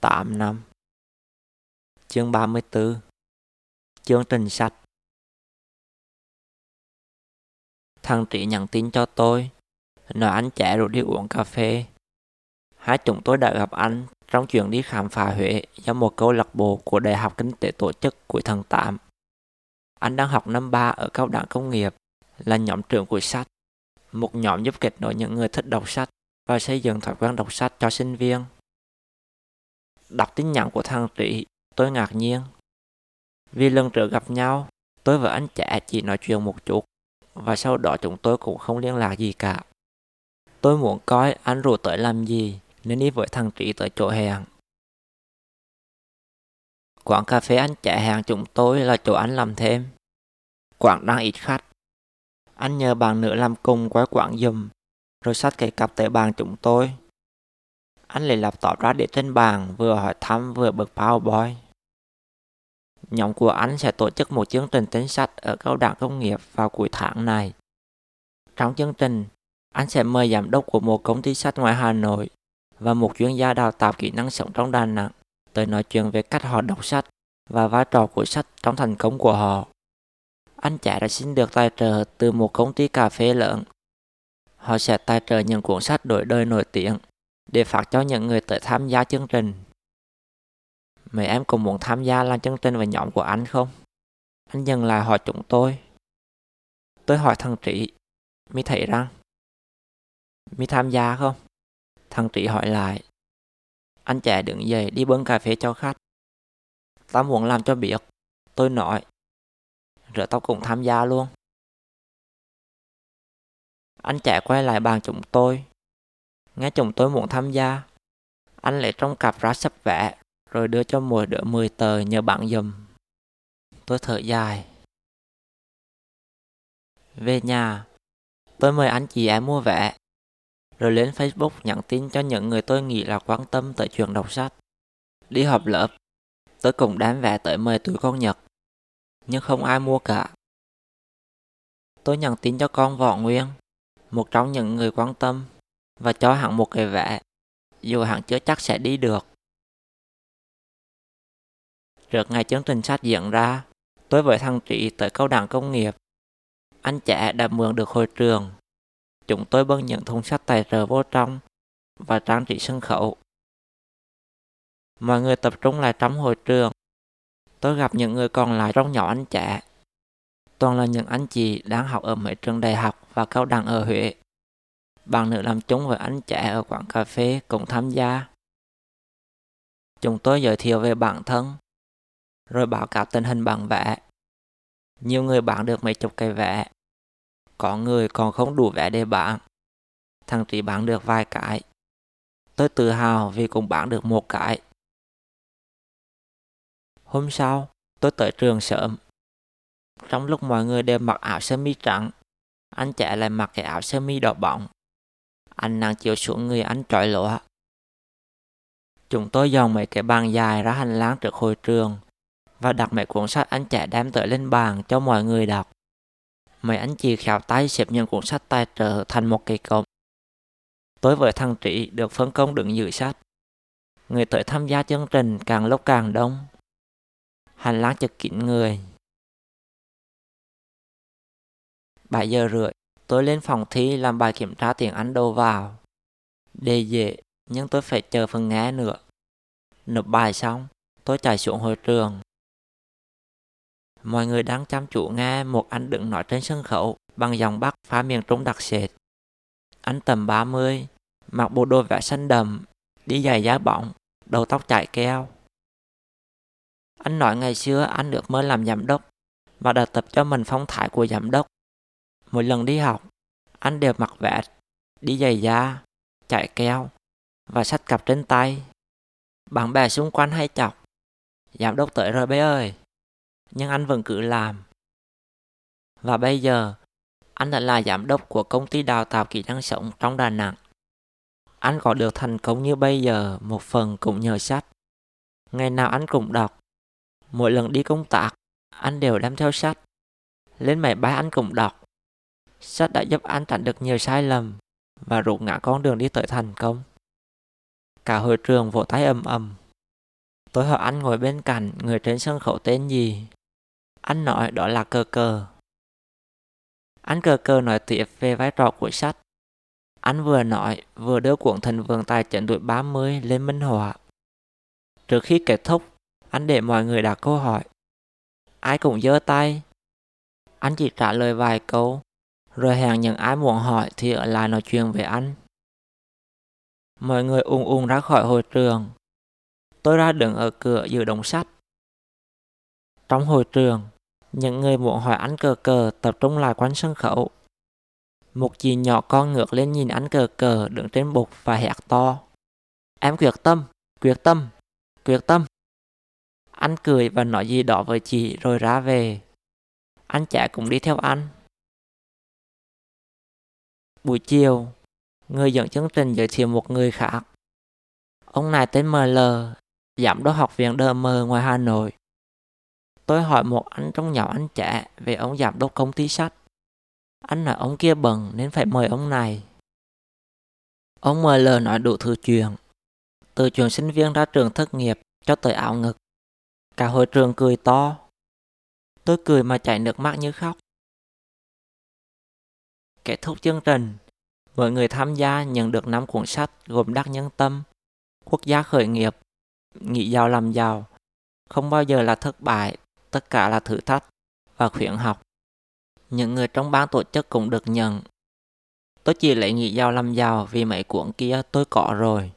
8 năm. Chương 34 Chương trình sách. Thằng Trị nhắn tin cho tôi Nói anh trẻ rồi đi uống cà phê. Hai chúng tôi đã gặp anh trong chuyến đi khám phá Huế do một câu lạc bộ của Đại học Kinh tế tổ chức cuối tháng 8. Anh đang học năm 3 ở cao đẳng công nghiệp, là nhóm trưởng của sách, một nhóm giúp kết nối những người thích đọc sách và xây dựng thói quen đọc sách cho sinh viên. Đọc tin nhắn của thằng Trị, tôi ngạc nhiên. Vì lần trước gặp nhau, tôi và anh trẻ chỉ nói chuyện một chút, và sau đó chúng tôi cũng không liên lạc gì cả. Tôi muốn coi anh rủ tới làm gì, nên đi với thằng Trị tới chỗ hẹn. Quán cà phê anh trẻ hàng chúng tôi là chỗ anh làm thêm. Quán đang ít khách. Anh nhờ bạn nữ làm cùng quái quán dùm, rồi xách cái cặp tới bàn chúng tôi. Anh lấy laptop ra để trên bàn, vừa hỏi thăm vừa bật PowerPoint. Nhóm của anh sẽ tổ chức một chương trình tính sách ở cao đẳng công nghiệp vào cuối tháng này. Trong chương trình, anh sẽ mời giám đốc của một công ty sách ngoài Hà Nội và một chuyên gia đào tạo kỹ năng sống trong Đà Nẵng tới nói chuyện về cách họ đọc sách và vai trò của sách trong thành công của họ. Anh trẻ đã xin được tài trợ từ một công ty cà phê lớn. Họ sẽ tài trợ những cuốn sách đổi đời nổi tiếng để phát cho những người tới tham gia chương trình. Mấy em cũng muốn tham gia làm chương trình với nhóm của anh không? Anh dừng lại hỏi chúng tôi. Tôi hỏi thằng Trị, mi thấy rằng, mi tham gia không? Thằng Trị hỏi lại. Anh trẻ đứng dậy đi bưng cà phê cho khách. Tao muốn làm cho biết. Tôi nói. Rồi tao cũng tham gia luôn. Anh trẻ quay lại bàn chúng tôi. Nghe chồng tôi muốn tham gia. Anh lấy trong cặp ra sắp vẽ rồi đưa cho mỗi đứa 10 tờ nhờ bạn dùm. Tôi thở dài. Về nhà, tôi mời anh chị em mua vẽ, rồi lên Facebook nhắn tin cho những người tôi nghĩ là quan tâm tới chuyện đọc sách. Đi họp lớp, tôi cũng đám vẽ tới mời tụi con Nhật, nhưng không ai mua cả. Tôi nhắn tin cho con Võ Nguyên, một trong những người quan tâm, và cho hắn một cái vé, dù hắn chưa chắc sẽ đi được. Trước ngày chương trình sách diễn ra, tôi với thằng Trị tới cao đẳng công nghiệp. Anh trẻ đã mượn được hội trường. Chúng tôi bưng những thùng sách tài trợ vô trong và trang trí sân khấu. Mọi người tập trung lại trong hội trường. Tôi gặp những người còn lại trong nhỏ anh trẻ. Toàn là những anh chị đang học ở mấy trường đại học và cao đẳng ở Huế. Bạn nữ làm chung với anh trẻ ở quán cà phê cũng tham gia. Chúng tôi giới thiệu về bản thân, rồi báo cáo tình hình bán vé. Nhiều người bán được mấy chục cây vé. Có người còn không đủ vé để bán. Thằng Trí bán được vài cái. Tôi tự hào vì cũng bán được một cái. Hôm sau, tôi tới trường sớm. Trong lúc mọi người đều mặc áo sơ mi trắng, anh trẻ lại mặc cái áo sơ mi đỏ bóng. Anh nàng chiếu xuống người anh trói lụa. Chúng tôi dọn mấy cái bàn dài ra hành lang trước hội trường và đặt mấy cuốn sách anh trẻ đem tới lên bàn cho mọi người đọc. Mấy anh chị khéo tay xếp những cuốn sách tài trợ thành một cây cột. Tôi với thằng Trị được phân công đứng giữ sách. Người tới tham gia chương trình càng lúc càng đông. Hành lang chật kín người. 7 giờ rưỡi, tôi lên phòng thi làm bài kiểm tra tiếng Anh đầu vào. Đề dễ, nhưng tôi phải chờ phần nghe nữa. Nộp bài xong, tôi chạy xuống hội trường. Mọi người đang chăm chú nghe một anh đứng nói trên sân khấu bằng giọng Bắc phá miền Trung đặc sệt. Anh tầm 30, mặc bộ đồ vẽ xanh đầm, đi giày giá bóng, đầu tóc chải keo. Anh nói ngày xưa anh được mơ làm giám đốc và đã tập cho mình phong thái của giám đốc. Mỗi lần đi học, anh đều mặc vest, đi giày da, chạy keo và sách cặp trên tay. Bạn bè xung quanh hay chọc. Giám đốc tới rồi bé ơi nhưng anh vẫn cứ làm. Và bây giờ, anh đã là giám đốc của công ty đào tạo kỹ năng sống trong Đà Nẵng. Anh có được thành công như bây giờ một phần cũng nhờ sách. Ngày nào anh cũng đọc. Mỗi lần đi công tác, anh đều đem theo sách. Lên máy bay anh cũng đọc. Sách đã giúp anh tránh được nhiều sai lầm và rút ngã con đường đi tới thành công. Cả hội trường vỗ tay ầm ầm. Tôi hỏi anh ngồi bên cạnh người trên sân khấu tên gì. Anh nói đó là cờ cờ. Anh cờ cờ nói tiếp về vai trò của sách. Anh vừa nói, vừa đưa cuộn thần vườn tài trận tuổi 30 lên minh họa. Trước khi kết thúc, anh để mọi người đặt câu hỏi. Ai cũng giơ tay. Anh chỉ trả lời vài câu, rồi hẹn những ai muốn hỏi thì ở lại nói chuyện với anh. Mọi người ung ung ra khỏi hội trường. Tôi ra đứng ở cửa giữ đống sách. Trong hội trường, những người muốn hỏi anh cờ cờ tập trung lại quanh sân khấu. Một chị nhỏ con ngược lên nhìn anh cờ cờ đứng trên bục và hét to. Em quyết tâm, quyết tâm, quyết tâm. Anh cười và nói gì đó với chị rồi ra về. Anh trẻ cũng đi theo anh. Buổi chiều, người dẫn chương trình giới thiệu một người khác. Ông này tên ML, giám đốc học viện DM ngoài Hà Nội. Tôi hỏi một anh trong nhóm anh trẻ về ông giám đốc công ty sách. Anh nói ông kia bận nên phải mời ông này. Ông ML nói đủ thứ chuyện. Từ chuyện sinh viên ra trường thất nghiệp cho tới ảo ngực. Cả hội trường cười to. Tôi cười mà chảy nước mắt như khóc. Kết thúc chương trình, mọi người tham gia nhận được 5 cuốn sách gồm Đắc Nhân Tâm, Quốc gia khởi nghiệp, Nghĩ giàu làm giàu, Không bao giờ là thất bại, tất cả là thử thách và khuyến học. Những người trong ban tổ chức cũng được nhận. Tôi chỉ lấy nghĩ giàu làm giàu vì mấy cuốn kia tôi có rồi.